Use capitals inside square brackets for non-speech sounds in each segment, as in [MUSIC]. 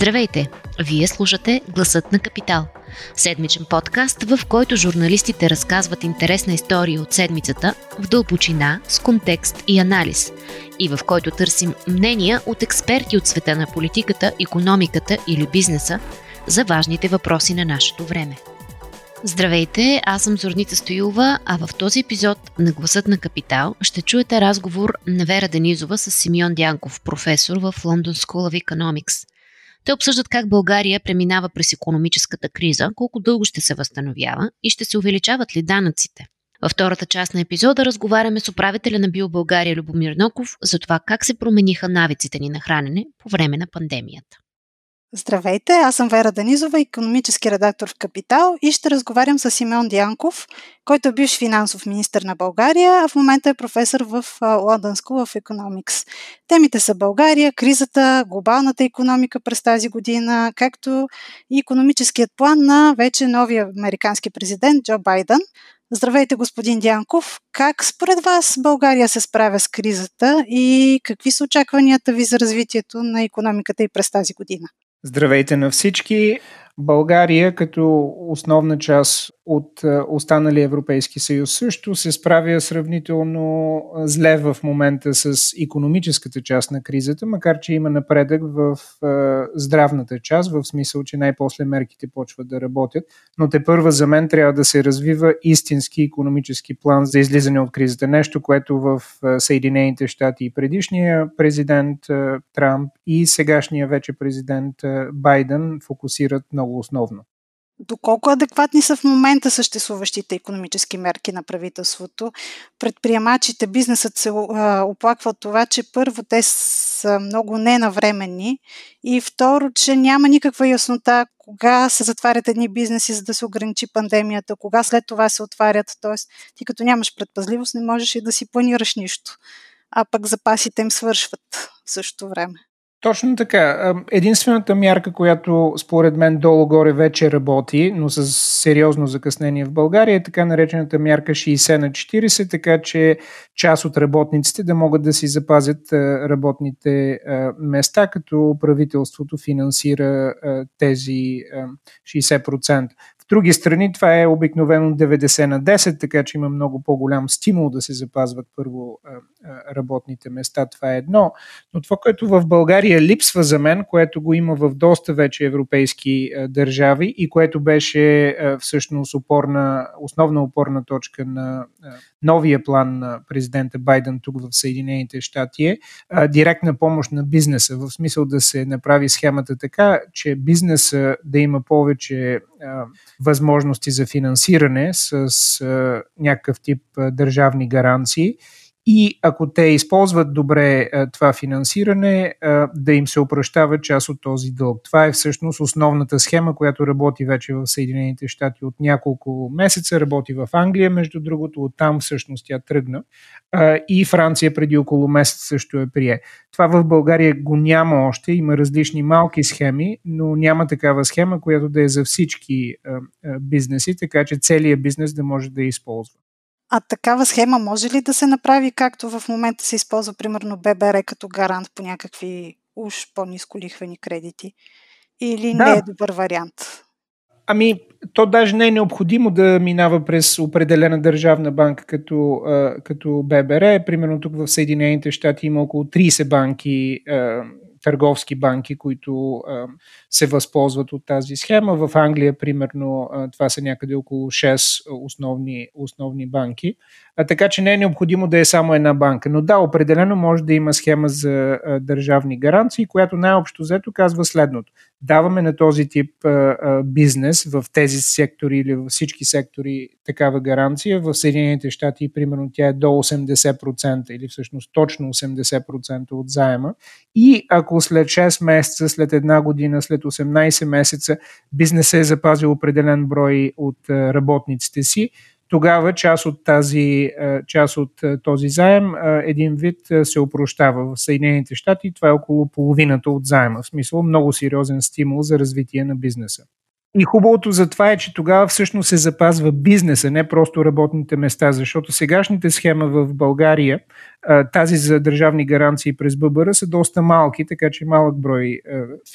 Здравейте! Вие слушате Гласът на Капитал. Седмичен подкаст, в който журналистите разказват интересна история от седмицата в дълбочина, с контекст и анализ. И в който търсим мнения от експерти от света на политиката, економиката или бизнеса за важните въпроси на нашето време. Здравейте, аз съм Зорница Стоилова, а в този епизод на Гласът на Капитал ще чуете разговор на Вера Денизова с Симеон Дянков, професор в London School of Economics. Те обсъждат как България преминава през економическата криза, колко дълго ще се възстановява и ще се увеличават ли данъците. Във втората част на епизода разговаряме с управителя на Био България Любомир Ноков за това как се промениха навиците ни на хранене по време на пандемията. Здравейте, аз съм Вера Данизова, економически редактор в Капитал и ще разговарям с Симеон Дянков, който е бивш финансов министр на България, а в момента е професор в London School of Economics. Темите са България, кризата, глобалната економика през тази година, както и економическият план на вече новия американски президент Джо Байден. Здравейте, господин Дянков. Как според вас България се справя с кризата и какви са очакванията ви за развитието на економиката и през тази година? Здравейте на всички! България като основна част от останалия Европейски съюз също се справя сравнително зле в момента с економическата част на кризата, макар че има напредък в здравната част, в смисъл, че най-после мерките почват да работят. Но те първа за мен трябва да се развива истински економически план за излизане от кризата. Нещо, което в Съединените щати и предишния президент Трамп и сегашния вече президент Байден фокусират много основно. Доколко адекватни са в момента съществуващите економически мерки на правителството? Предприемачите, бизнесът се оплаква от това, че първо те са много ненавременни и второ, че няма никаква яснота кога се затварят едни бизнеси, за да се ограничи пандемията, кога след това се отварят. Тоест, ти като нямаш предпазливост, не можеш и да си планираш нищо. А пък запасите им свършват в същото време. Точно така. Единствената мярка, която според мен долу-горе вече работи, но с сериозно закъснение в България, е така наречената мярка 60 на 40, така че част от работниците да могат да си запазят работните места, като правителството финансира тези 60% други страни това е обикновено 90 на 10, така че има много по-голям стимул да се запазват първо работните места. Това е едно. Но това, което в България липсва за мен, което го има в доста вече европейски държави и което беше всъщност опорна, основна опорна точка на новия план на президента Байден тук в Съединените щати е директна помощ на бизнеса, в смисъл да се направи схемата така, че бизнеса да има повече възможности за финансиране с някакъв тип държавни гаранции и ако те използват добре а, това финансиране, а, да им се опрощава част от този дълг. Това е всъщност основната схема, която работи вече в Съединените щати от няколко месеца, работи в Англия, между другото, оттам всъщност тя тръгна а, и Франция преди около месец също е прие. Това в България го няма още, има различни малки схеми, но няма такава схема, която да е за всички бизнеси, така че целият бизнес да може да я използва. А такава схема може ли да се направи, както в момента се използва, примерно, ББР като гарант по някакви уж по-низко лихвени кредити? Или да. не е добър вариант? Ами, то даже не е необходимо да минава през определена държавна банка като, като ББР. Примерно тук в Съединените щати има около 30 банки, търговски банки, които а, се възползват от тази схема. В Англия, примерно, а, това са някъде около 6 основни, основни банки. А, така че не е необходимо да е само една банка. Но да, определено може да има схема за а, държавни гаранции, която най-общо взето казва следното. Даваме на този тип а, а, бизнес в тези сектори или във всички сектори такава гаранция. В Съединените щати, примерно, тя е до 80% или всъщност точно 80% от заема. И ако след 6 месеца, след една година, след 18 месеца бизнесът е запазил определен брой от работниците си, тогава част от, тази, част от този заем, един вид се опрощава в Съединените щати. Това е около половината от заема. В смисъл много сериозен стимул за развитие на бизнеса. И хубавото за това е, че тогава всъщност се запазва бизнеса, не просто работните места, защото сегашните схема в България, тази за държавни гаранции през ББР са доста малки, така че малък брой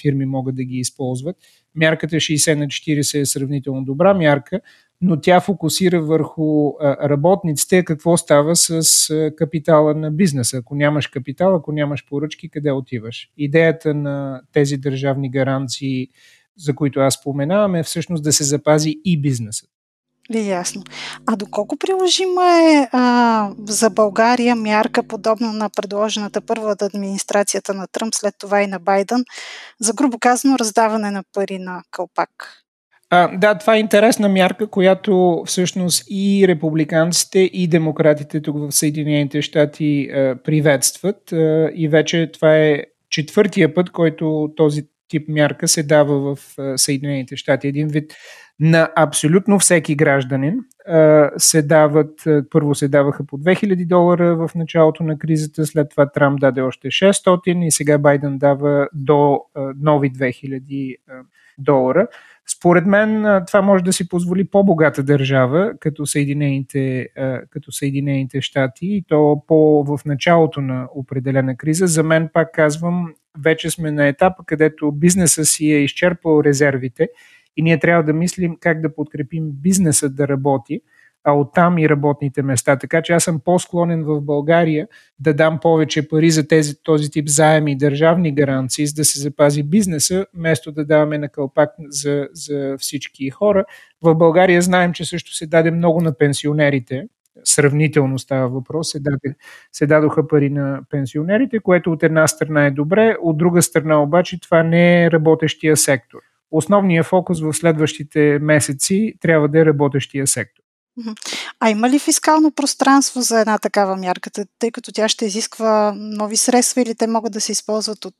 фирми могат да ги използват. Мярката 60 на 40 е сравнително добра мярка, но тя фокусира върху работниците какво става с капитала на бизнеса. Ако нямаш капитал, ако нямаш поръчки, къде отиваш? Идеята на тези държавни гаранции за които аз споменавам, е всъщност да се запази и бизнесът. Ви ясно. А доколко приложима е а, за България мярка, подобна на предложената първа от администрацията на Тръмп, след това и на Байден, за грубо казано раздаване на пари на кълпак? А, да, това е интересна мярка, която всъщност и републиканците, и демократите тук в Съединените щати приветстват. А, и вече това е четвъртия път, който този тип мярка се дава в Съединените щати. Един вид на абсолютно всеки гражданин се дават, първо се даваха по 2000 долара в началото на кризата, след това Трамп даде още 600 и сега Байден дава до нови 2000 долара. Според мен това може да си позволи по-богата държава, като Съединените, като Съединените щати, и то по, в началото на определена криза. За мен, пак казвам, вече сме на етапа, където бизнеса си е изчерпал резервите и ние трябва да мислим как да подкрепим бизнеса да работи, а оттам и работните места. Така че аз съм по-склонен в България да дам повече пари за тези, този тип заеми и държавни гаранции, за да се запази бизнеса, вместо да даваме на кълпак за, за всички хора. В България знаем, че също се даде много на пенсионерите, сравнително става въпрос, се, даде, се дадоха пари на пенсионерите, което от една страна е добре, от друга страна обаче това не е работещия сектор. Основният фокус в следващите месеци трябва да е работещия сектор. А има ли фискално пространство за една такава мярка, тъй като тя ще изисква нови средства или те могат да се използват от,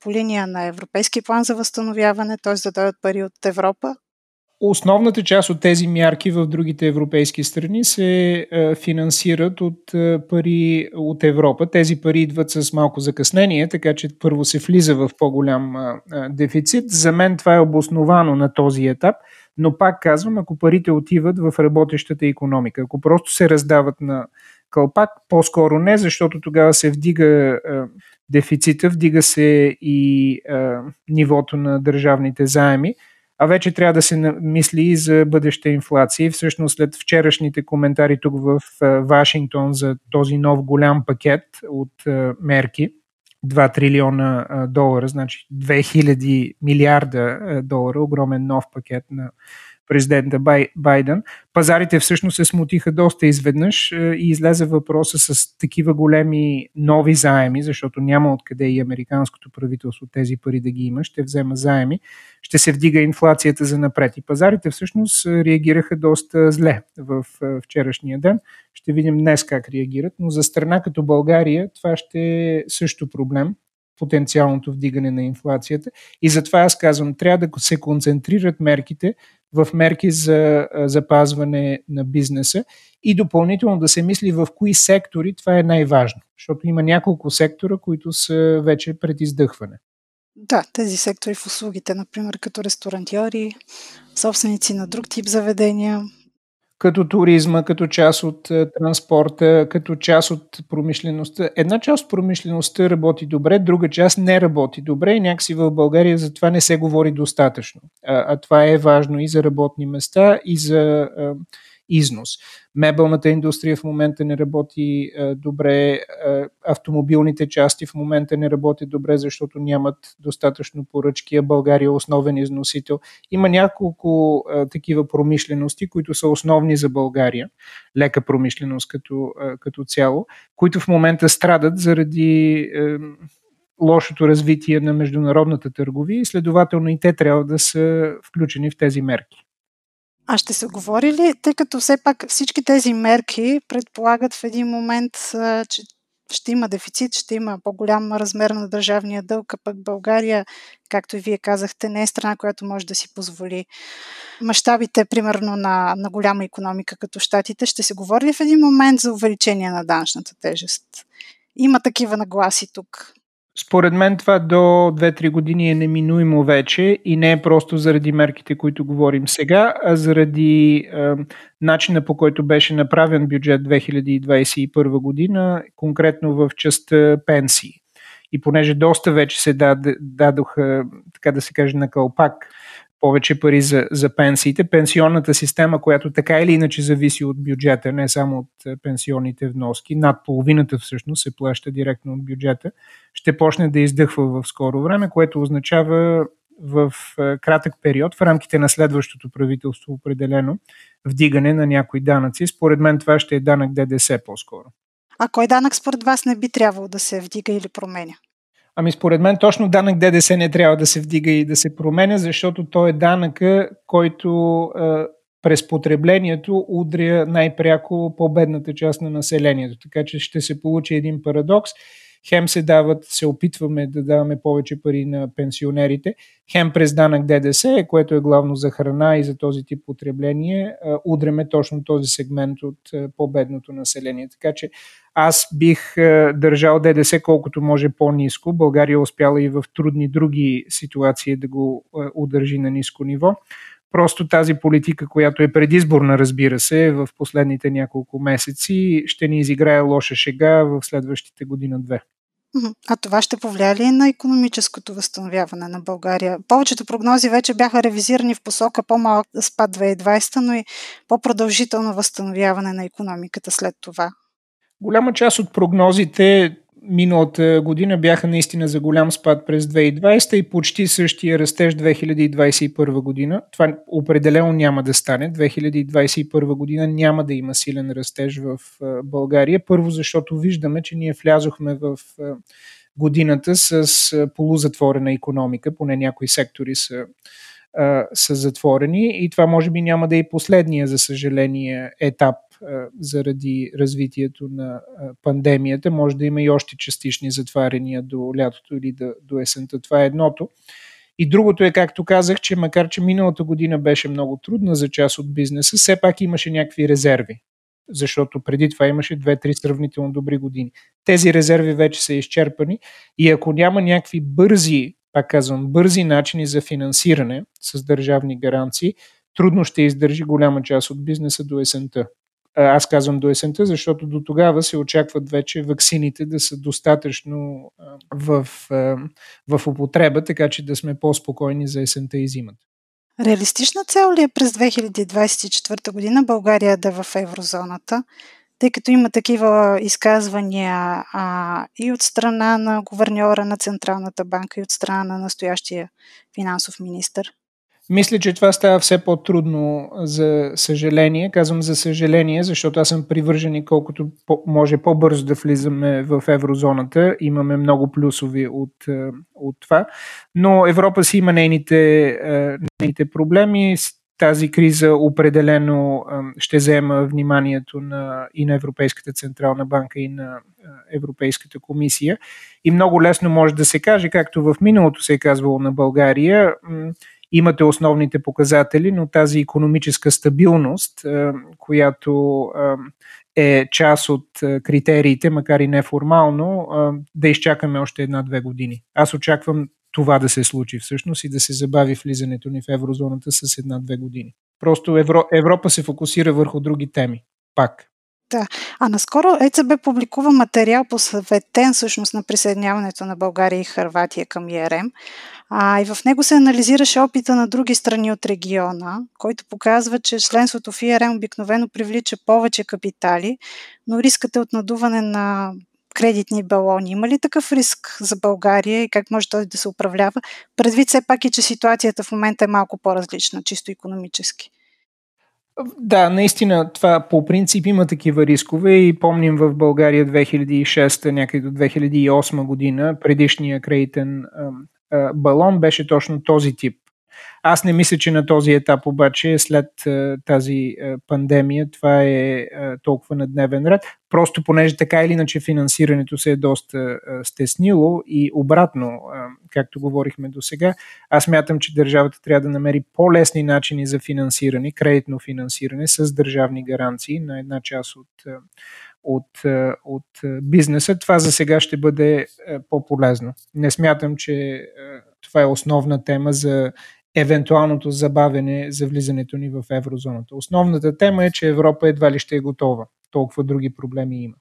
по линия на Европейски план за възстановяване, т.е. да дойдат пари от Европа? Основната част от тези мярки в другите европейски страни се финансират от пари от Европа. Тези пари идват с малко закъснение, така че първо се влиза в по-голям дефицит. За мен това е обосновано на този етап, но пак казвам, ако парите отиват в работещата економика, ако просто се раздават на кълпак, по-скоро не, защото тогава се вдига дефицита, вдига се и нивото на държавните заеми а вече трябва да се мисли и за бъдеща инфлация. Всъщност след вчерашните коментари тук в Вашингтон за този нов голям пакет от мерки, 2 трилиона долара, значи 2000 милиарда долара, огромен нов пакет на президента Бай, Байден, пазарите всъщност се смутиха доста изведнъж е, и излезе въпроса с такива големи нови заеми, защото няма откъде и американското правителство тези пари да ги има, ще взема заеми, ще се вдига инфлацията за напред. И пазарите всъщност реагираха доста зле в е, вчерашния ден. Ще видим днес как реагират, но за страна като България това ще е също проблем потенциалното вдигане на инфлацията. И затова аз казвам, трябва да се концентрират мерките в мерки за запазване на бизнеса и допълнително да се мисли в кои сектори това е най-важно, защото има няколко сектора, които са вече пред издъхване. Да, тези сектори в услугите, например, като ресторантьори, собственици на друг тип заведения, като туризма, като част от е, транспорта, като част от промишлеността. Една част от промишлеността работи добре, друга част не работи добре и някакси в България за това не се говори достатъчно. А, а това е важно и за работни места, и за а, износ. Мебелната индустрия в момента не работи а, добре, а, автомобилните части в момента не работят добре, защото нямат достатъчно поръчки, а България е основен износител. Има няколко а, такива промишлености, които са основни за България, лека промишленост като, а, като цяло, които в момента страдат заради а, лошото развитие на международната търговия и следователно и те трябва да са включени в тези мерки. А ще се говори ли, тъй като все пак всички тези мерки предполагат в един момент, че ще има дефицит, ще има по-голям размер на държавния дълг, а пък България, както и вие казахте, не е страна, която може да си позволи мащабите, примерно, на, на голяма економика като щатите. Ще се говори ли в един момент за увеличение на данъчната тежест? Има такива нагласи тук. Според мен това до 2-3 години е неминуемо вече и не е просто заради мерките, които говорим сега, а заради е, начина по който беше направен бюджет 2021 година, конкретно в частта пенсии. И понеже доста вече се дадоха, така да се каже, на кълпак повече пари за, за пенсиите. Пенсионната система, която така или иначе зависи от бюджета, не само от е, пенсионните вноски, над половината всъщност се плаща директно от бюджета, ще почне да издъхва в скоро време, което означава в е, кратък период, в рамките на следващото правителство определено, вдигане на някои данъци. Според мен това ще е данък ДДС по-скоро. А кой данък според вас не би трябвало да се вдига или променя? Ами според мен точно данък ДДС не трябва да се вдига и да се променя, защото той е данъка, който е, през потреблението удря най-пряко по-бедната част на населението. Така че ще се получи един парадокс хем се дават, се опитваме да даваме повече пари на пенсионерите, хем през данък ДДС, което е главно за храна и за този тип потребление, удреме точно този сегмент от по-бедното население. Така че аз бих държал ДДС колкото може по-низко. България е успяла и в трудни други ситуации да го удържи на ниско ниво. Просто тази политика, която е предизборна, разбира се, в последните няколко месеци, ще ни изиграе лоша шега в следващите година-две. А това ще повлия ли на економическото възстановяване на България? Повечето прогнози вече бяха ревизирани в посока по-малък спад 2020, но и по-продължително възстановяване на економиката след това. Голяма част от прогнозите миналата година бяха наистина за голям спад през 2020 и почти същия растеж 2021 година. Това определено няма да стане. 2021 година няма да има силен растеж в България. Първо, защото виждаме, че ние влязохме в годината с полузатворена економика, поне някои сектори са са затворени и това може би няма да е последния, за съжаление, етап заради развитието на пандемията. Може да има и още частични затваряния до лятото или до есента. Това е едното. И другото е, както казах, че макар че миналата година беше много трудна за част от бизнеса, все пак имаше някакви резерви. Защото преди това имаше две-три сравнително добри години. Тези резерви вече са изчерпани и ако няма някакви бързи, пак казвам, бързи начини за финансиране с държавни гаранции, трудно ще издържи голяма част от бизнеса до есента. Аз казвам до есента, защото до тогава се очакват вече ваксините да са достатъчно в, в употреба, така че да сме по-спокойни за есента и зимата. Реалистична цел ли е през 2024 година България да е в еврозоната, тъй като има такива изказвания а, и от страна на гуверньора на Централната банка, и от страна на настоящия финансов министр? Мисля, че това става все по-трудно за съжаление. Казвам за съжаление, защото аз съм привържен и колкото може по-бързо да влизаме в еврозоната. Имаме много плюсови от, е, от това. Но Европа си има нейните, е, нейните проблеми. Тази криза определено е, ще взема вниманието на, и на Европейската Централна банка, и на Европейската комисия. И много лесно може да се каже, както в миналото се е казвало на България, имате основните показатели, но тази економическа стабилност, е, която е, е част от е, критериите, макар и неформално, да изчакаме още една-две години. Аз очаквам това да се случи всъщност и да се забави влизането ни в еврозоната с една-две години. Просто Евро, Европа се фокусира върху други теми. Пак. Да. А наскоро ЕЦБ публикува материал посъветен всъщност на присъединяването на България и Харватия към ЕРМ. А, и в него се анализираше опита на други страни от региона, който показва, че членството в ИРМ обикновено привлича повече капитали, но рискът е от надуване на кредитни балони. Има ли такъв риск за България и как може той да се управлява? Предвид все пак и, че ситуацията в момента е малко по-различна, чисто економически. Да, наистина това по принцип има такива рискове и помним в България 2006, някъде до 2008 година, предишния кредитен балон беше точно този тип. Аз не мисля, че на този етап обаче, след тази пандемия, това е толкова на дневен ред. Просто понеже така или иначе финансирането се е доста стеснило и обратно, както говорихме до сега, аз мятам, че държавата трябва да намери по-лесни начини за финансиране, кредитно финансиране с държавни гаранции на една част от от, от бизнеса, това за сега ще бъде по-полезно. Не смятам, че това е основна тема за евентуалното забавене за влизането ни в еврозоната. Основната тема е, че Европа едва ли ще е готова. Толкова други проблеми има.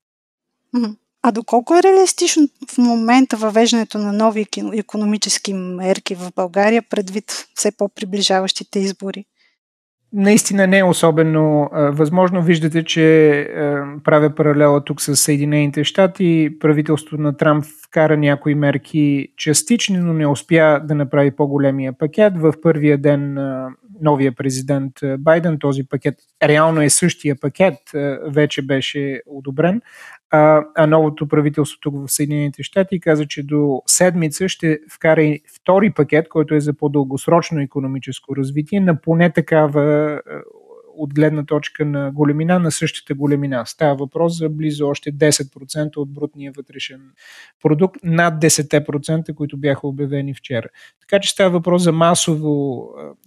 А доколко е реалистично в момента въвеждането на нови економически мерки в България предвид все по-приближаващите избори? Наистина не е особено а, възможно. Виждате, че а, правя паралела тук с Съединените щати. Правителството на Трамп вкара някои мерки частични, но не успя да направи по-големия пакет. В първия ден а, новия президент Байден този пакет реално е същия пакет, а, вече беше одобрен. А, новото правителство тук в Съединените щати каза, че до седмица ще вкара и втори пакет, който е за по-дългосрочно економическо развитие, на поне такава от гледна точка на големина на същата големина. Става въпрос за близо още 10% от брутния вътрешен продукт, над 10%, които бяха обявени вчера. Така че става въпрос за масово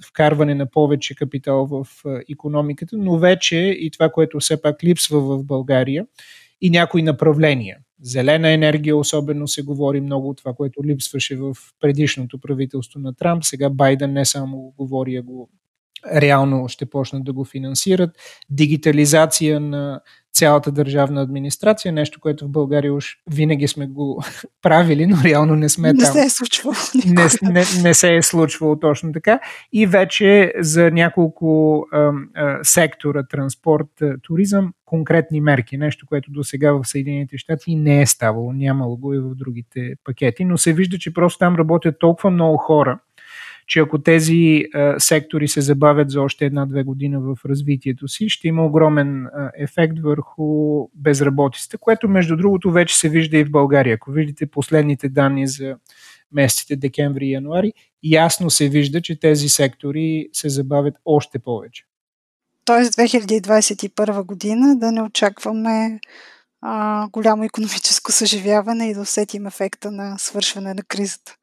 вкарване на повече капитал в економиката, но вече и това, което все пак липсва в България, и някои направления. Зелена енергия особено се говори много от това, което липсваше в предишното правителство на Трамп. Сега Байден не само го говори, а го реално ще почнат да го финансират. Дигитализация на цялата държавна администрация, нещо, което в България уж винаги сме го [LAUGHS] правили, но реално не сме не там. Не се е случвало. Не, не, не се е случвало точно така. И вече за няколко а, а, сектора, транспорт, туризъм, конкретни мерки. Нещо, което до сега в Съединените щати не е ставало. Нямало го и в другите пакети, но се вижда, че просто там работят толкова много хора, че ако тези а, сектори се забавят за още една-две година в развитието си, ще има огромен а, ефект върху безработицата, което между другото вече се вижда и в България. Ако видите последните данни за месеците декември и януари, ясно се вижда, че тези сектори се забавят още повече. Тоест 2021 година да не очакваме а, голямо економическо съживяване и да усетим ефекта на свършване на кризата.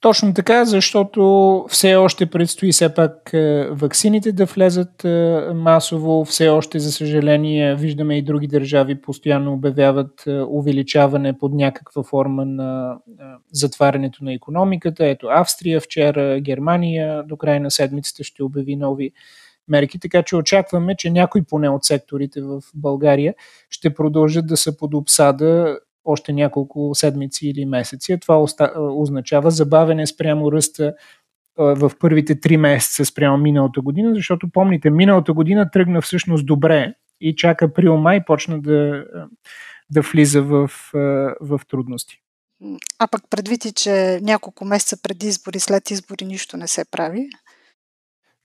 Точно така, защото все още предстои все пак е, ваксините да влезат е, масово. Все още, за съжаление, виждаме и други държави постоянно обявяват е, увеличаване под някаква форма на затварянето на економиката. Ето Австрия вчера, Германия до края на седмицата ще обяви нови мерки, така че очакваме, че някои поне от секторите в България ще продължат да са под обсада още няколко седмици или месеци. Това означава забавене спрямо ръста в първите три месеца спрямо миналата година, защото помните, миналата година тръгна всъщност добре и чак април-май почна да, да влиза в, в трудности. А пък предвид че няколко месеца преди избори, след избори нищо не се прави,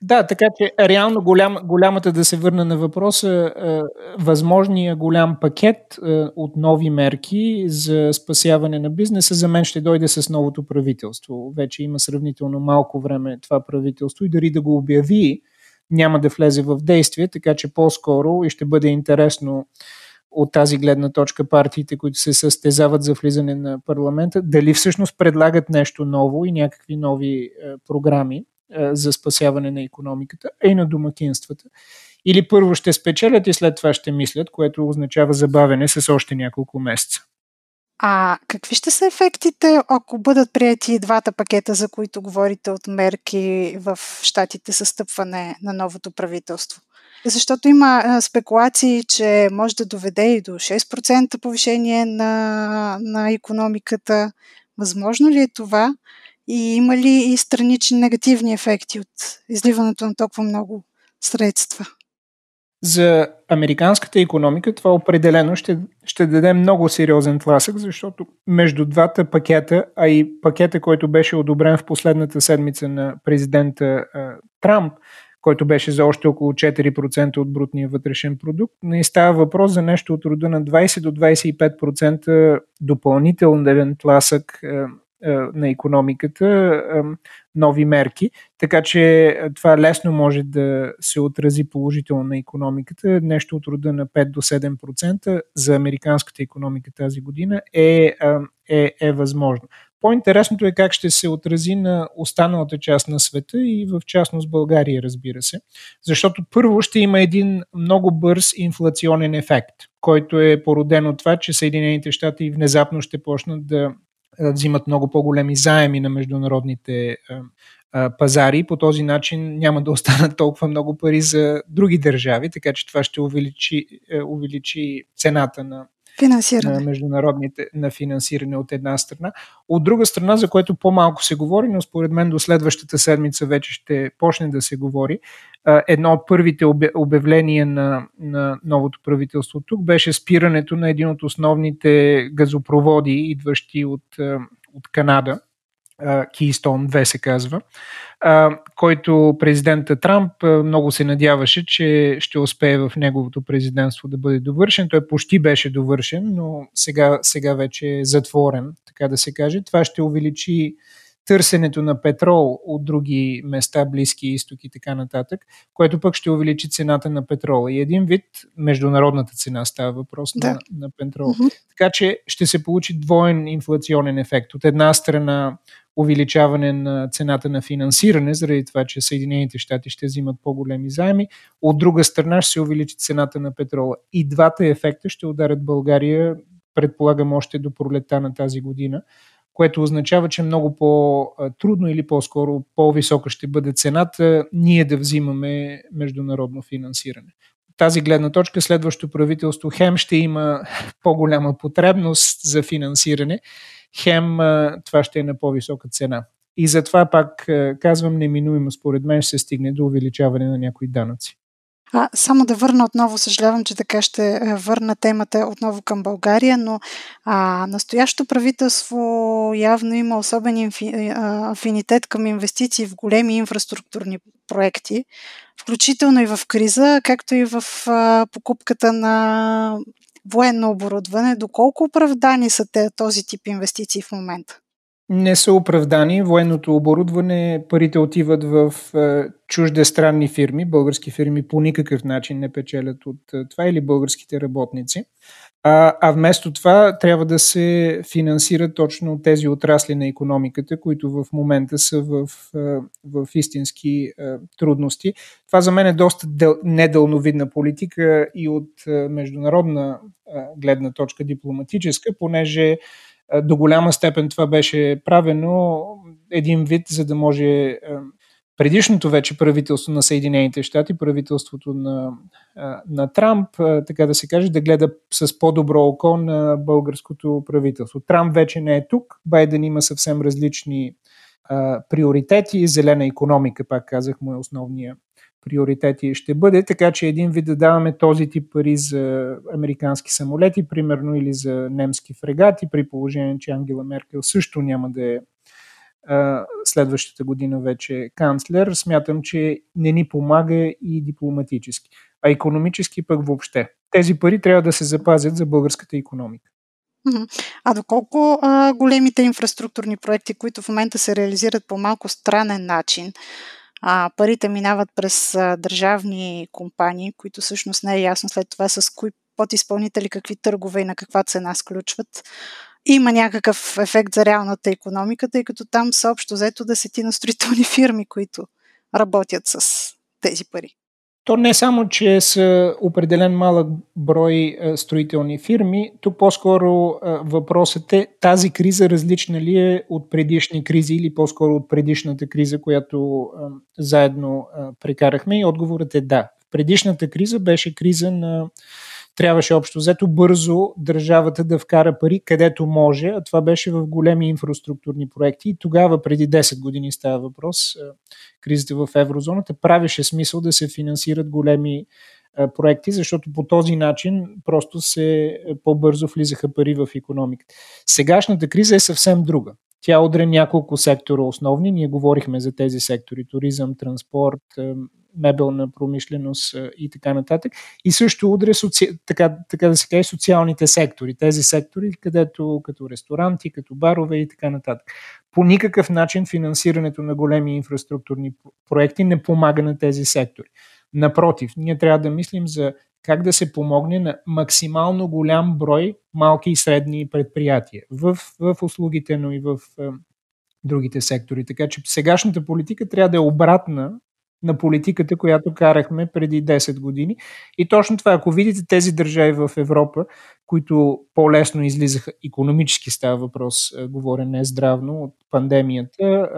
да, така че реално голям, голямата да се върна на въпроса, е, възможния голям пакет е, от нови мерки за спасяване на бизнеса за мен ще дойде с новото правителство. Вече има сравнително малко време това правителство и дори да го обяви, няма да влезе в действие, така че по-скоро и ще бъде интересно от тази гледна точка партиите, които се състезават за влизане на парламента, дали всъщност предлагат нещо ново и някакви нови е, програми е, за спасяване на економиката, а и на домакинствата. Или първо ще спечелят и след това ще мислят, което означава забавене с още няколко месеца. А какви ще са ефектите, ако бъдат прияти двата пакета, за които говорите от мерки в щатите със стъпване на новото правителство? Защото има спекулации, че може да доведе и до 6% повишение на, на економиката. Възможно ли е това? И има ли и странични негативни ефекти от изливането на толкова много средства? За американската економика това определено ще, ще даде много сериозен тласък, защото между двата пакета, а и пакета, който беше одобрен в последната седмица на президента а, Трамп, който беше за още около 4% от брутния вътрешен продукт, не става въпрос за нещо от рода на 20 до 25% допълнителен тласък на економиката е, нови мерки, така че това лесно може да се отрази положително на економиката. Нещо от рода на 5 до 7% за американската економика тази година е, е, е възможно. По-интересното е как ще се отрази на останалата част на света и в частност България, разбира се. Защото първо ще има един много бърз инфлационен ефект, който е породен от това, че Съединените щати внезапно ще почнат да взимат много по-големи заеми на международните пазари. По този начин няма да останат [LAUGHS] толкова много пари за други държави, така че това ще увеличи, е, увеличи цената на финансиране. на международните на финансиране от една страна. От друга страна, за което по-малко се говори, но според мен до следващата седмица вече ще почне да се говори, едно от първите обявления на, на новото правителство тук беше спирането на един от основните газопроводи, идващи от, от Канада Keystone 2 се казва, който президента Трамп много се надяваше, че ще успее в неговото президентство да бъде довършен. Той почти беше довършен, но сега, сега вече е затворен, така да се каже. Това ще увеличи търсенето на петрол от други места, Близки изток и така нататък, което пък ще увеличи цената на петрола. И един вид международната цена става въпрос да. на, на петрол. Mm-hmm. Така че ще се получи двоен инфлационен ефект. От една страна увеличаване на цената на финансиране, заради това, че Съединените щати ще взимат по-големи заеми. От друга страна ще се увеличи цената на петрола. И двата ефекта ще ударят България, предполагам, още до пролета на тази година, което означава, че много по-трудно или по-скоро по-висока ще бъде цената ние да взимаме международно финансиране тази гледна точка следващото правителство хем ще има [LAUGHS] по-голяма потребност за финансиране хем това ще е на по-висока цена. И затова пак казвам, неминуемо според мен ще се стигне до увеличаване на някои данъци. А, само да върна отново, съжалявам, че така ще върна темата отново към България, но а, настоящото правителство явно има особен афинитет към инвестиции в големи инфраструктурни проекти, включително и в криза, както и в а, покупката на военно оборудване, доколко оправдани са те, този тип инвестиции в момента? Не са оправдани. Военното оборудване, парите отиват в е, чуждестранни фирми. Български фирми по никакъв начин не печелят от е, това или българските работници. А, а вместо това трябва да се финансират точно тези отрасли на економиката, които в момента са в, в истински трудности. Това за мен е доста дъл, недълновидна политика и от международна гледна точка дипломатическа, понеже до голяма степен това беше правено един вид, за да може предишното вече правителство на Съединените щати, правителството на, на Трамп, така да се каже, да гледа с по-добро око на българското правителство. Трамп вече не е тук, Байден има съвсем различни а, приоритети, зелена економика, пак казах, му е основния приоритет и ще бъде, така че един вид да даваме този тип пари за американски самолети, примерно, или за немски фрегати, при положение, че Ангела Меркел също няма да е следващата година вече канцлер, смятам, че не ни помага и дипломатически, а економически пък въобще. Тези пари трябва да се запазят за българската економика. А доколко а, големите инфраструктурни проекти, които в момента се реализират по малко странен начин, а, парите минават през а, държавни компании, които всъщност не е ясно след това с кои подизпълнители какви търгове и на каква цена сключват има някакъв ефект за реалната економика, тъй като там са общо взето десетина строителни фирми, които работят с тези пари. То не само, че са определен малък брой строителни фирми, тук по-скоро въпросът е тази криза различна ли е от предишни кризи или по-скоро от предишната криза, която заедно прекарахме и отговорът е да. Предишната криза беше криза на трябваше общо взето бързо държавата да вкара пари където може, а това беше в големи инфраструктурни проекти. И тогава, преди 10 години става въпрос, кризата в еврозоната правеше смисъл да се финансират големи проекти, защото по този начин просто се по-бързо влизаха пари в економиката. Сегашната криза е съвсем друга. Тя удря няколко сектора основни. Ние говорихме за тези сектори туризъм, транспорт, мебелна промишленост и така нататък. И също удря соци... така, така да се каже социалните сектори, тези сектори, където като ресторанти, като барове и така нататък. По никакъв начин финансирането на големи инфраструктурни проекти не помага на тези сектори. Напротив, ние трябва да мислим за как да се помогне на максимално голям брой малки и средни предприятия в, в услугите, но и в другите сектори. Така че сегашната политика трябва да е обратна на политиката, която карахме преди 10 години. И точно това, ако видите тези държави в Европа, които по-лесно излизаха, економически става въпрос, говоря не здравно, от пандемията,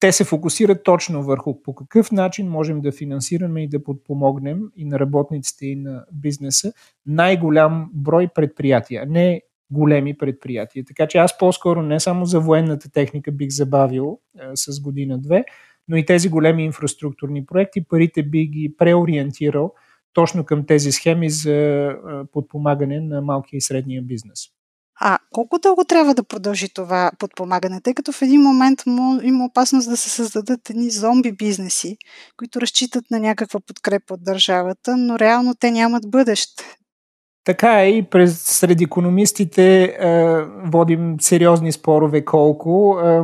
те се фокусират точно върху по какъв начин можем да финансираме и да подпомогнем и на работниците, и на бизнеса най-голям брой предприятия, не големи предприятия. Така че аз по-скоро не само за военната техника бих забавил е, с година-две, но и тези големи инфраструктурни проекти, парите би ги преориентирал точно към тези схеми за подпомагане на малкия и средния бизнес. А колко дълго трябва да продължи това подпомагане, тъй като в един момент му, има опасност да се създадат едни зомби бизнеси, които разчитат на някаква подкрепа от държавата, но реално те нямат бъдеще. Така е и през, сред економистите е, водим сериозни спорове колко. Е,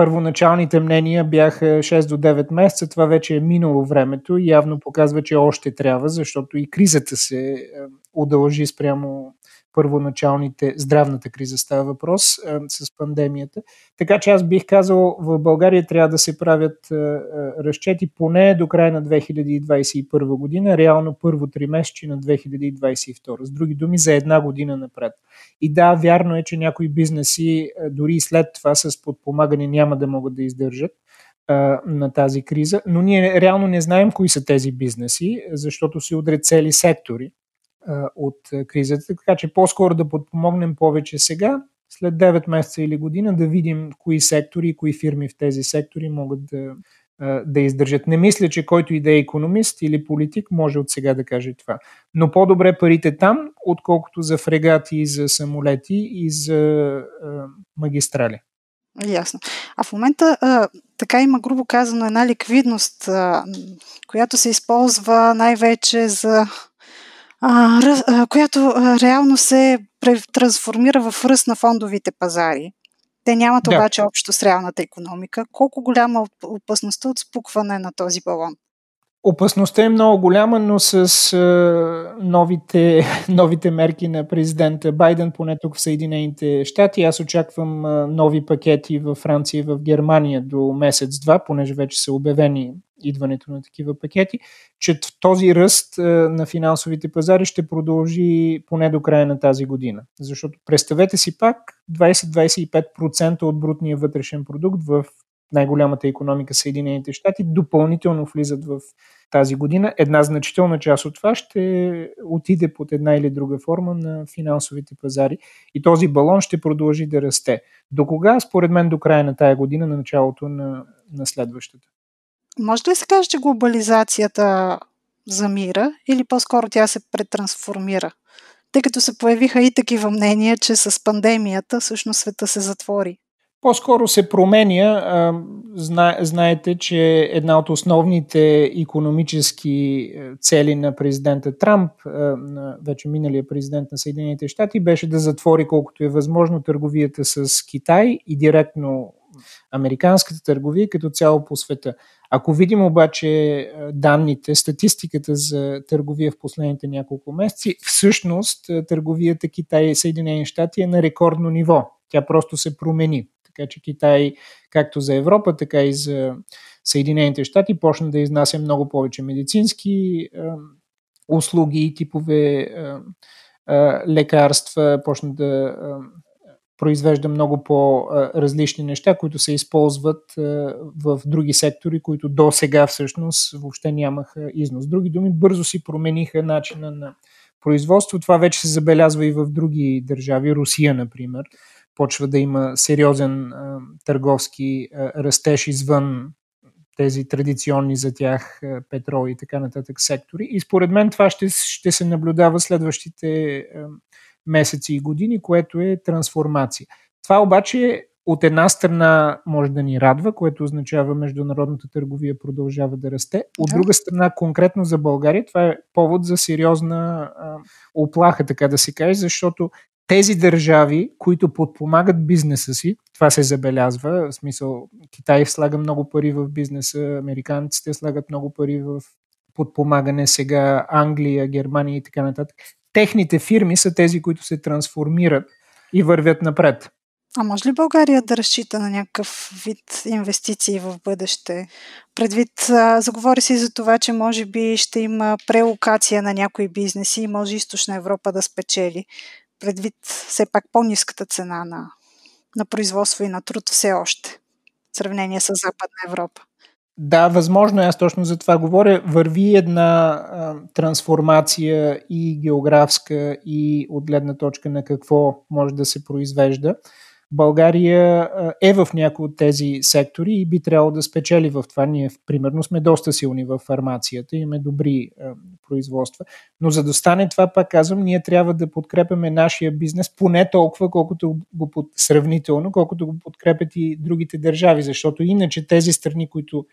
първоначалните мнения бяха 6 до 9 месеца, това вече е минало времето и явно показва, че още трябва, защото и кризата се е, удължи спрямо първоначалните, здравната криза става въпрос а, с пандемията. Така че аз бих казал, в България трябва да се правят а, а, разчети поне до края на 2021 година, реално първо три месечи на 2022. С други думи, за една година напред. И да, вярно е, че някои бизнеси дори и след това с подпомагане няма да могат да издържат на тази криза, но ние реално не знаем кои са тези бизнеси, защото се удрят цели сектори от кризата. Така че по-скоро да подпомогнем повече сега, след 9 месеца или година, да видим кои сектори и кои фирми в тези сектори могат да, да издържат. Не мисля, че който и да е економист или политик може от сега да каже това. Но по-добре парите там, отколкото за фрегати, за самолети и за магистрали. Ясно. А в момента а, така има, грубо казано, една ликвидност, а, която се използва най-вече за а, ръ, а, която а, реално се трансформира в ръст на фондовите пазари. Те нямат да. обаче общо с реалната економика. Колко голяма опасността от спукване на този балон? Опасността е много голяма, но с а, новите, [LAUGHS] новите мерки на президента Байден, поне тук в Съединените щати, аз очаквам а, нови пакети във Франция и в Германия до месец-два, понеже вече са обявени идването на такива пакети, че този ръст а, на финансовите пазари ще продължи поне до края на тази година. Защото представете си пак 20-25% от брутния вътрешен продукт в най-голямата економика Съединените щати, допълнително влизат в тази година. Една значителна част от това ще отиде под една или друга форма на финансовите пазари и този балон ще продължи да расте. До кога? Според мен до края на тая година, на началото на, на следващата. Може ли се каже, че глобализацията замира или по-скоро тя се претрансформира? Тъй като се появиха и такива мнения, че с пандемията всъщност света се затвори. По-скоро се променя. Знаете, че една от основните економически е, цели на президента Трамп, е, вече миналия президент на Съединените щати, беше да затвори колкото е възможно търговията с Китай и директно американската търговия като цяло по света. Ако видим обаче е, данните, статистиката за търговия в последните няколко месеци, всъщност търговията Китай и Съединени щати е на рекордно ниво. Тя просто се промени. Така че Китай, както за Европа, така и за Съединените щати, почна да изнася много повече медицински е, услуги и типове е, е, лекарства, почна да е, произвежда много по-различни неща, които се използват в други сектори, които до сега всъщност въобще нямаха износ. други думи, бързо си промениха начина на производство. Това вече се забелязва и в други държави, Русия, например почва да има сериозен а, търговски а, растеж извън тези традиционни за тях петрол и така нататък сектори. И според мен това ще, ще се наблюдава следващите месеци и години, което е трансформация. Това обаче от една страна може да ни радва, което означава международната търговия продължава да расте. От друга страна, конкретно за България, това е повод за сериозна а, оплаха, така да се каже, защото тези държави, които подпомагат бизнеса си, това се забелязва, в смисъл Китай слага много пари в бизнеса, американците слагат много пари в подпомагане сега Англия, Германия и така нататък. Техните фирми са тези, които се трансформират и вървят напред. А може ли България да разчита на някакъв вид инвестиции в бъдеще? Предвид, заговори се и за това, че може би ще има прелокация на някои бизнеси и може източна Европа да спечели. Предвид все пак по-низката цена на, на производство и на труд все още, в сравнение с Западна Европа. Да, възможно е, аз точно за това говоря. Върви една а, трансформация и географска, и от гледна точка на какво може да се произвежда. България е в някои от тези сектори и би трябвало да спечели в това. Ние, примерно, сме доста силни в фармацията, имаме добри производства. Но за да стане това, пак казвам, ние трябва да подкрепяме нашия бизнес поне толкова, колкото го под, сравнително, колкото го подкрепят и другите държави, защото иначе тези страни, които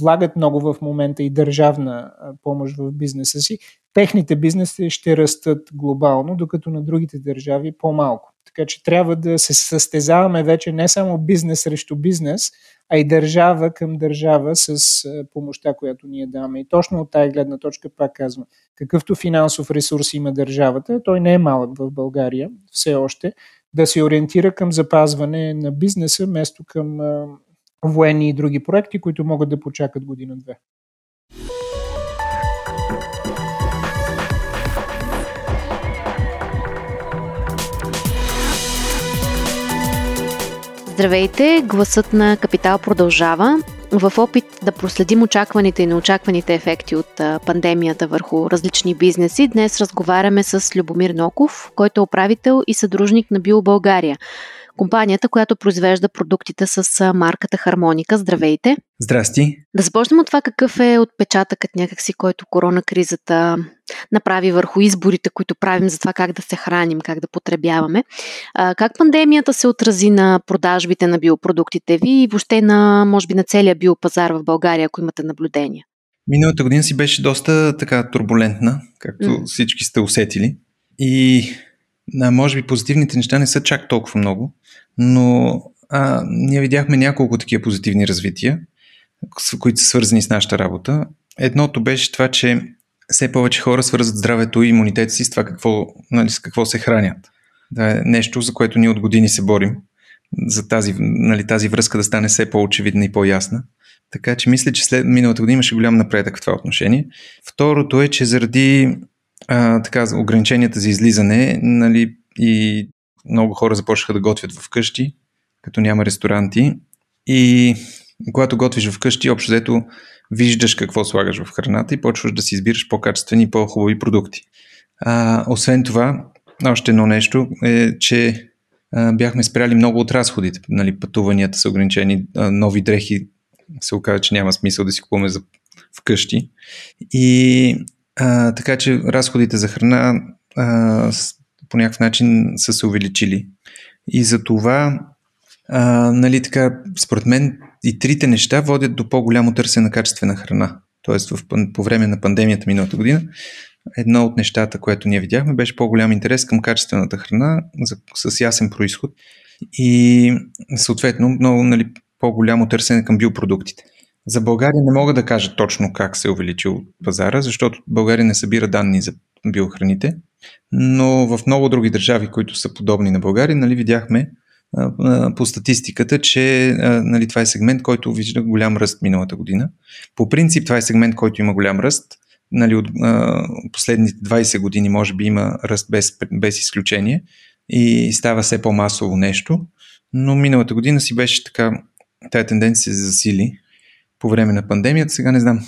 влагат много в момента и държавна помощ в бизнеса си, техните бизнеси ще растат глобално, докато на другите държави по-малко. Така че трябва да се състезаваме вече не само бизнес срещу бизнес, а и държава към държава с помощта, която ние даваме. И точно от тази гледна точка пак казвам, какъвто финансов ресурс има държавата, той не е малък в България все още, да се ориентира към запазване на бизнеса, вместо към военни и други проекти, които могат да почакат година-две. Здравейте! Гласът на Капитал продължава. В опит да проследим очакваните и неочакваните ефекти от пандемията върху различни бизнеси, днес разговаряме с Любомир Ноков, който е управител и съдружник на Био България – компанията, която произвежда продуктите с марката Хармоника. Здравейте! Здрасти! Да започнем от това какъв е отпечатъкът някакси, който коронакризата направи върху изборите, които правим за това как да се храним, как да потребяваме. Как пандемията се отрази на продажбите на биопродуктите ви и въобще на, може би, на целия биопазар в България, ако имате наблюдение? Миналата година си беше доста така турбулентна, както mm. всички сте усетили. И а, може би позитивните неща не са чак толкова много, но а, ние видяхме няколко такива позитивни развития, които са свързани с нашата работа. Едното беше това, че все повече хора свързват здравето и имунитета си с това какво, нали, с какво се хранят. Да е нещо, за което ние от години се борим, за тази, нали, тази връзка да стане все по-очевидна и по-ясна. Така че мисля, че след миналата година имаше голям напредък в това отношение. Второто е, че заради а, така, ограниченията за излизане нали, и много хора започнаха да готвят вкъщи, като няма ресторанти. И когато готвиш вкъщи, общо взето виждаш какво слагаш в храната и почваш да си избираш по-качествени и по-хубави продукти. А, освен това, още едно нещо е, че а, бяхме спряли много от разходите. Нали, пътуванията са ограничени, а, нови дрехи се оказа, че няма смисъл да си купуваме за вкъщи. И а, така че разходите за храна а, по някакъв начин са се увеличили. И за това, а, нали така, според мен и трите неща водят до по-голямо търсене на качествена храна. Тоест в, по време на пандемията миналата година, едно от нещата, което ние видяхме, беше по-голям интерес към качествената храна за, с ясен происход и съответно много нали, по-голямо търсене към биопродуктите. За България не мога да кажа точно как се е увеличил пазара, защото България не събира данни за биохраните, но в много други държави, които са подобни на България, нали, видяхме по статистиката, че нали, това е сегмент, който вижда голям ръст миналата година. По принцип това е сегмент, който има голям ръст. Нали, от последните 20 години може би има ръст без, без изключение и става все по-масово нещо, но миналата година си беше така, тая тенденция се засили по време на пандемията. Сега не знам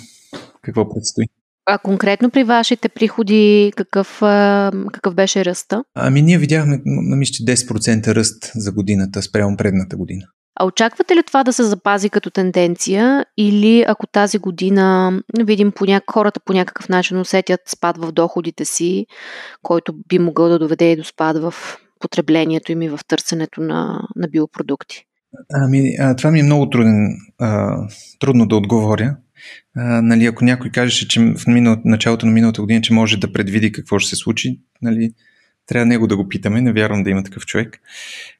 какво предстои. А конкретно при вашите приходи какъв, какъв беше ръста? Ами ние видяхме, мисля, 10% ръст за годината спрямо предната година. А очаквате ли това да се запази като тенденция или ако тази година видим по ня... хората по някакъв начин усетят спад в доходите си, който би могъл да доведе и до спад в потреблението им и в търсенето на, на биопродукти? Ами, а, това ми е много труден, а, трудно да отговоря. Нали, ако някой кажеше, че в минал, началото на миналата година, че може да предвиди какво ще се случи, нали, трябва него да го питаме, не вярвам да има такъв човек.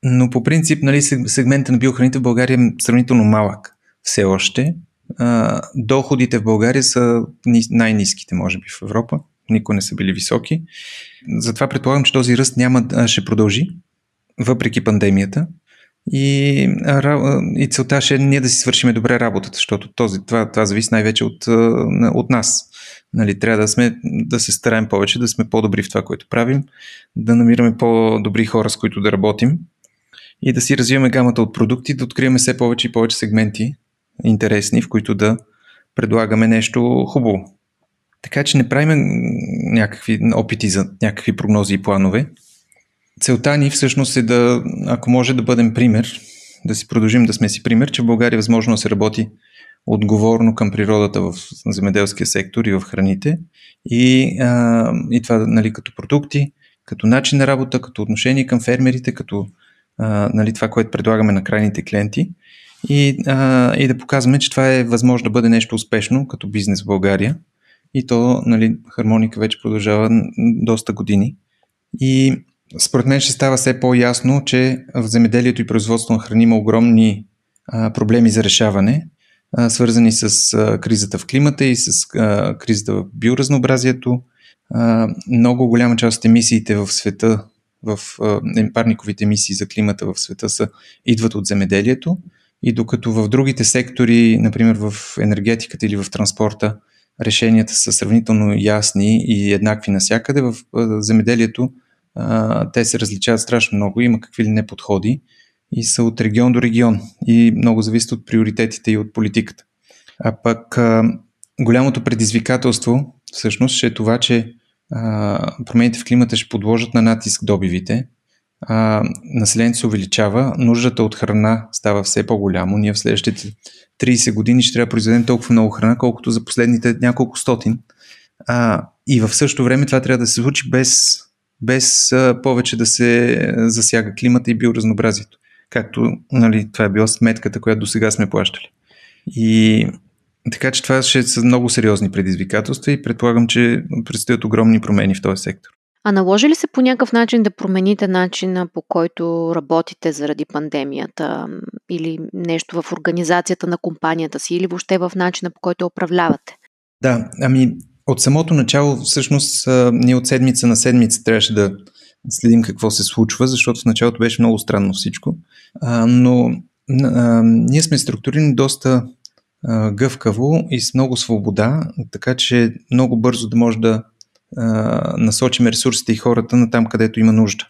Но по принцип, нали, сегмента на биохраните в България е сравнително малък все още. а, доходите в България са най-низките, може би, в Европа. Никога не са били високи. Затова предполагам, че този ръст няма ще продължи, въпреки пандемията. И, и целта ще е ние да си свършим добре работата, защото този, това, това зависи най-вече от, от нас. Нали, трябва да, сме, да се стараем повече, да сме по-добри в това, което правим, да намираме по-добри хора, с които да работим и да си развиваме гамата от продукти, да откриваме все повече и повече сегменти интересни, в които да предлагаме нещо хубаво. Така че не правим някакви опити за някакви прогнози и планове. Целта ни всъщност е да, ако може да бъдем пример, да си продължим да сме си пример, че в България е възможно да се работи отговорно към природата в земеделския сектор и в храните. И, а, и това нали, като продукти, като начин на работа, като отношение към фермерите, като а, нали, това, което предлагаме на крайните клиенти. И, а, и да показваме, че това е възможно да бъде нещо успешно като бизнес в България. И то, нали, хармоника вече продължава доста години. И според мен ще става все по-ясно, че в земеделието и производство на храни има огромни проблеми за решаване свързани с кризата в климата и с кризата в биоразнообразието. Много голяма част от емисиите в света, в парниковите емисии за климата в света са, идват от земеделието. И докато в другите сектори, например в енергетиката или в транспорта, решенията са сравнително ясни и еднакви навсякъде, в земеделието те се различават страшно много, има какви ли не подходи и са от регион до регион и много зависят от приоритетите и от политиката. А пък голямото предизвикателство всъщност ще е това, че промените в климата ще подложат на натиск добивите, а, населението се увеличава, нуждата от храна става все по-голямо. Ние в следващите 30 години ще трябва да произведем толкова много храна, колкото за последните няколко стотин. А, и в същото време това трябва да се случи без, без а, повече да се засяга климата и биоразнообразието както нали, това е била сметката, която до сега сме плащали. И така че това ще са много сериозни предизвикателства и предполагам, че предстоят огромни промени в този сектор. А наложи ли се по някакъв начин да промените начина по който работите заради пандемията или нещо в организацията на компанията си или въобще в начина по който управлявате? Да, ами от самото начало всъщност ние от седмица на седмица трябваше да следим какво се случва, защото в началото беше много странно всичко. Но ние сме структурирани доста гъвкаво и с много свобода, така че много бързо да може да насочим ресурсите и хората на там, където има нужда.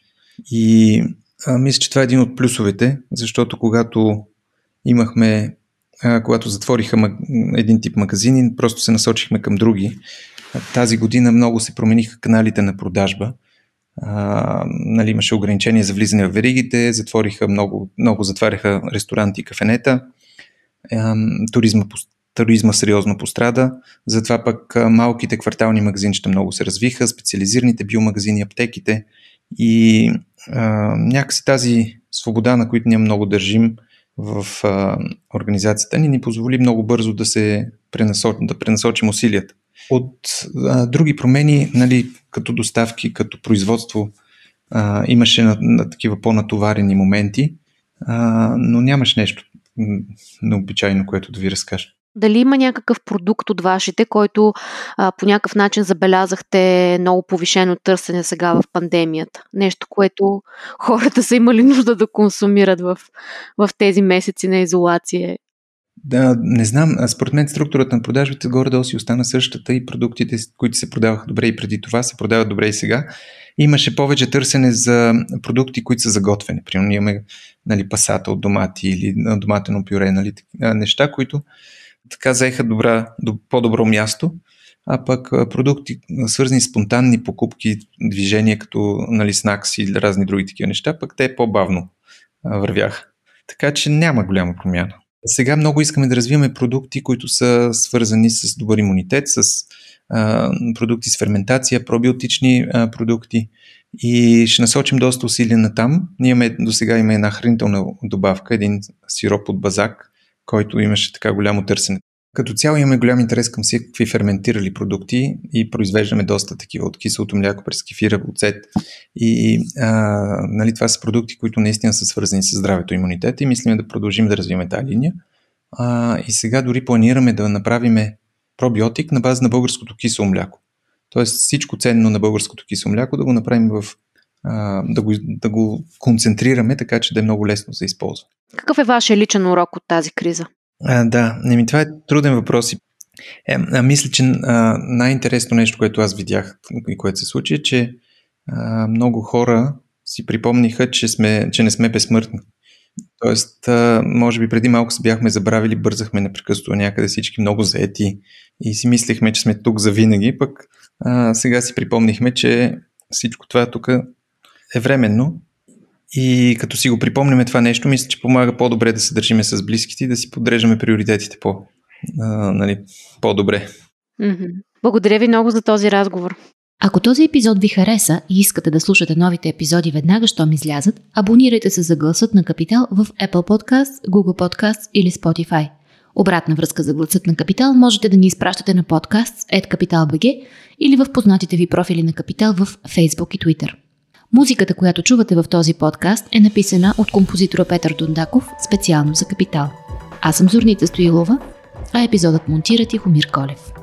И мисля, че това е един от плюсовете, защото когато имахме, когато затвориха един тип магазини, просто се насочихме към други. Тази година много се промениха каналите на продажба. А, нали, имаше ограничения за влизане в веригите, затвориха много, много затваряха ресторанти и кафенета, а, туризма, туризма сериозно пострада, затова пък малките квартални магазинчета много се развиха, специализираните биомагазини, аптеките. И а, някакси тази свобода, на които ние много държим в а, организацията ни, ни позволи много бързо да се пренасочим, да пренасочим усилията. От а, други промени, нали, като доставки, като производство, а, имаше на, на такива по-натоварени моменти, а, но нямаш нещо необичайно, което да ви разкажа. Дали има някакъв продукт от вашите, който а, по някакъв начин забелязахте много повишено търсене сега в пандемията? Нещо, което хората са имали нужда да консумират в, в тези месеци на изолация да, не знам. Според мен структурата на продажбите горе-долу си остана същата и продуктите, които се продаваха добре и преди това, се продават добре и сега. Имаше повече търсене за продукти, които са заготвени. Примерно имаме нали, пасата от домати или доматено пюре, нали, неща, които така заеха добра, по-добро място. А пък продукти, свързани с спонтанни покупки, движения като нали, снакс или разни други такива неща, пък те по-бавно вървяха. Така че няма голяма промяна. Сега много искаме да развиваме продукти, които са свързани с добър имунитет, с а, продукти с ферментация, пробиотични а, продукти и ще насочим доста усилия на там. Ние имаме, до сега има една хранителна добавка, един сироп от базак, който имаше така голямо търсене. Като цяло имаме голям интерес към всякакви ферментирали продукти и произвеждаме доста такива от киселото мляко през кефира, оцет. И а, нали, това са продукти, които наистина са свързани с здравето и имунитета и мислим да продължим да развиваме тази линия. А, и сега дори планираме да направим пробиотик на база на българското кисело мляко. Тоест всичко ценно на българското кисело мляко да го направим в да, го, да го концентрираме, така че да е много лесно за използване. Какъв е вашия личен урок от тази криза? А, да, не ми това е труден въпрос. Е, а, мисля, че а, най-интересно нещо, което аз видях и което се случи, е, че а, много хора си припомниха, че, сме, че не сме безсмъртни. Тоест, а, може би преди малко се бяхме забравили, бързахме непрекъснато някъде всички много заети и си мислехме, че сме тук за винаги, пък а, сега си припомнихме, че всичко това тук е временно и като си го припомняме това нещо, мисля, че помага по-добре да се държиме с близките и да си подреждаме приоритетите по, а, нали, по-добре. Благодаря ви много за този разговор. Ако този епизод ви хареса и искате да слушате новите епизоди веднага, щом излязат, абонирайте се за гласът на Капитал в Apple Podcast, Google Podcast или Spotify. Обратна връзка за гласът на Капитал можете да ни изпращате на подкаст @capital.bg или в познатите ви профили на Капитал в Facebook и Twitter. Музиката, която чувате в този подкаст е написана от композитора Петър Дондаков специално за Капитал. Аз съм Зорница Стоилова, а епизодът монтира Тихомир Колев.